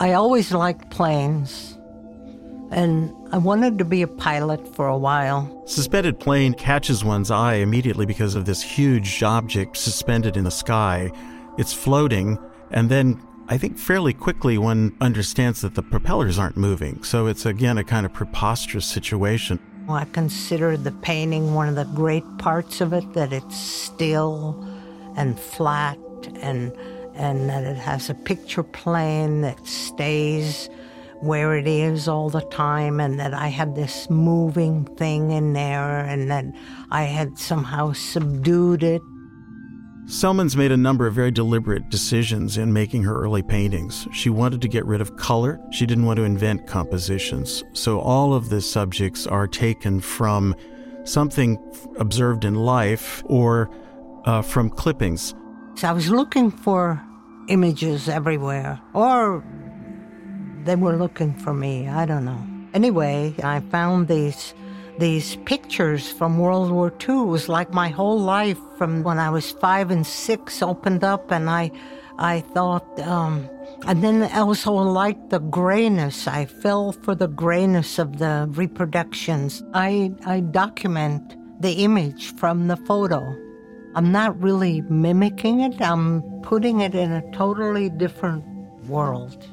I always liked planes, and I wanted to be a pilot for a while. Suspended plane catches one's eye immediately because of this huge object suspended in the sky. It's floating, and then I think fairly quickly one understands that the propellers aren't moving. So it's again a kind of preposterous situation. Well, I consider the painting one of the great parts of it that it's still and flat and and that it has a picture plane that stays where it is all the time and that I had this moving thing in there and that I had somehow subdued it. Celmins made a number of very deliberate decisions in making her early paintings. She wanted to get rid of color. She didn't want to invent compositions. So all of the subjects are taken from something observed in life or uh, from clippings. So I was looking for images everywhere, or they were looking for me. I don't know. Anyway, I found these these pictures from World War II. It was like my whole life from when I was five and six opened up, and I I thought, um, and then I also liked the grayness. I fell for the grayness of the reproductions. I I document the image from the photo. I'm not really mimicking it, I'm putting it in a totally different world.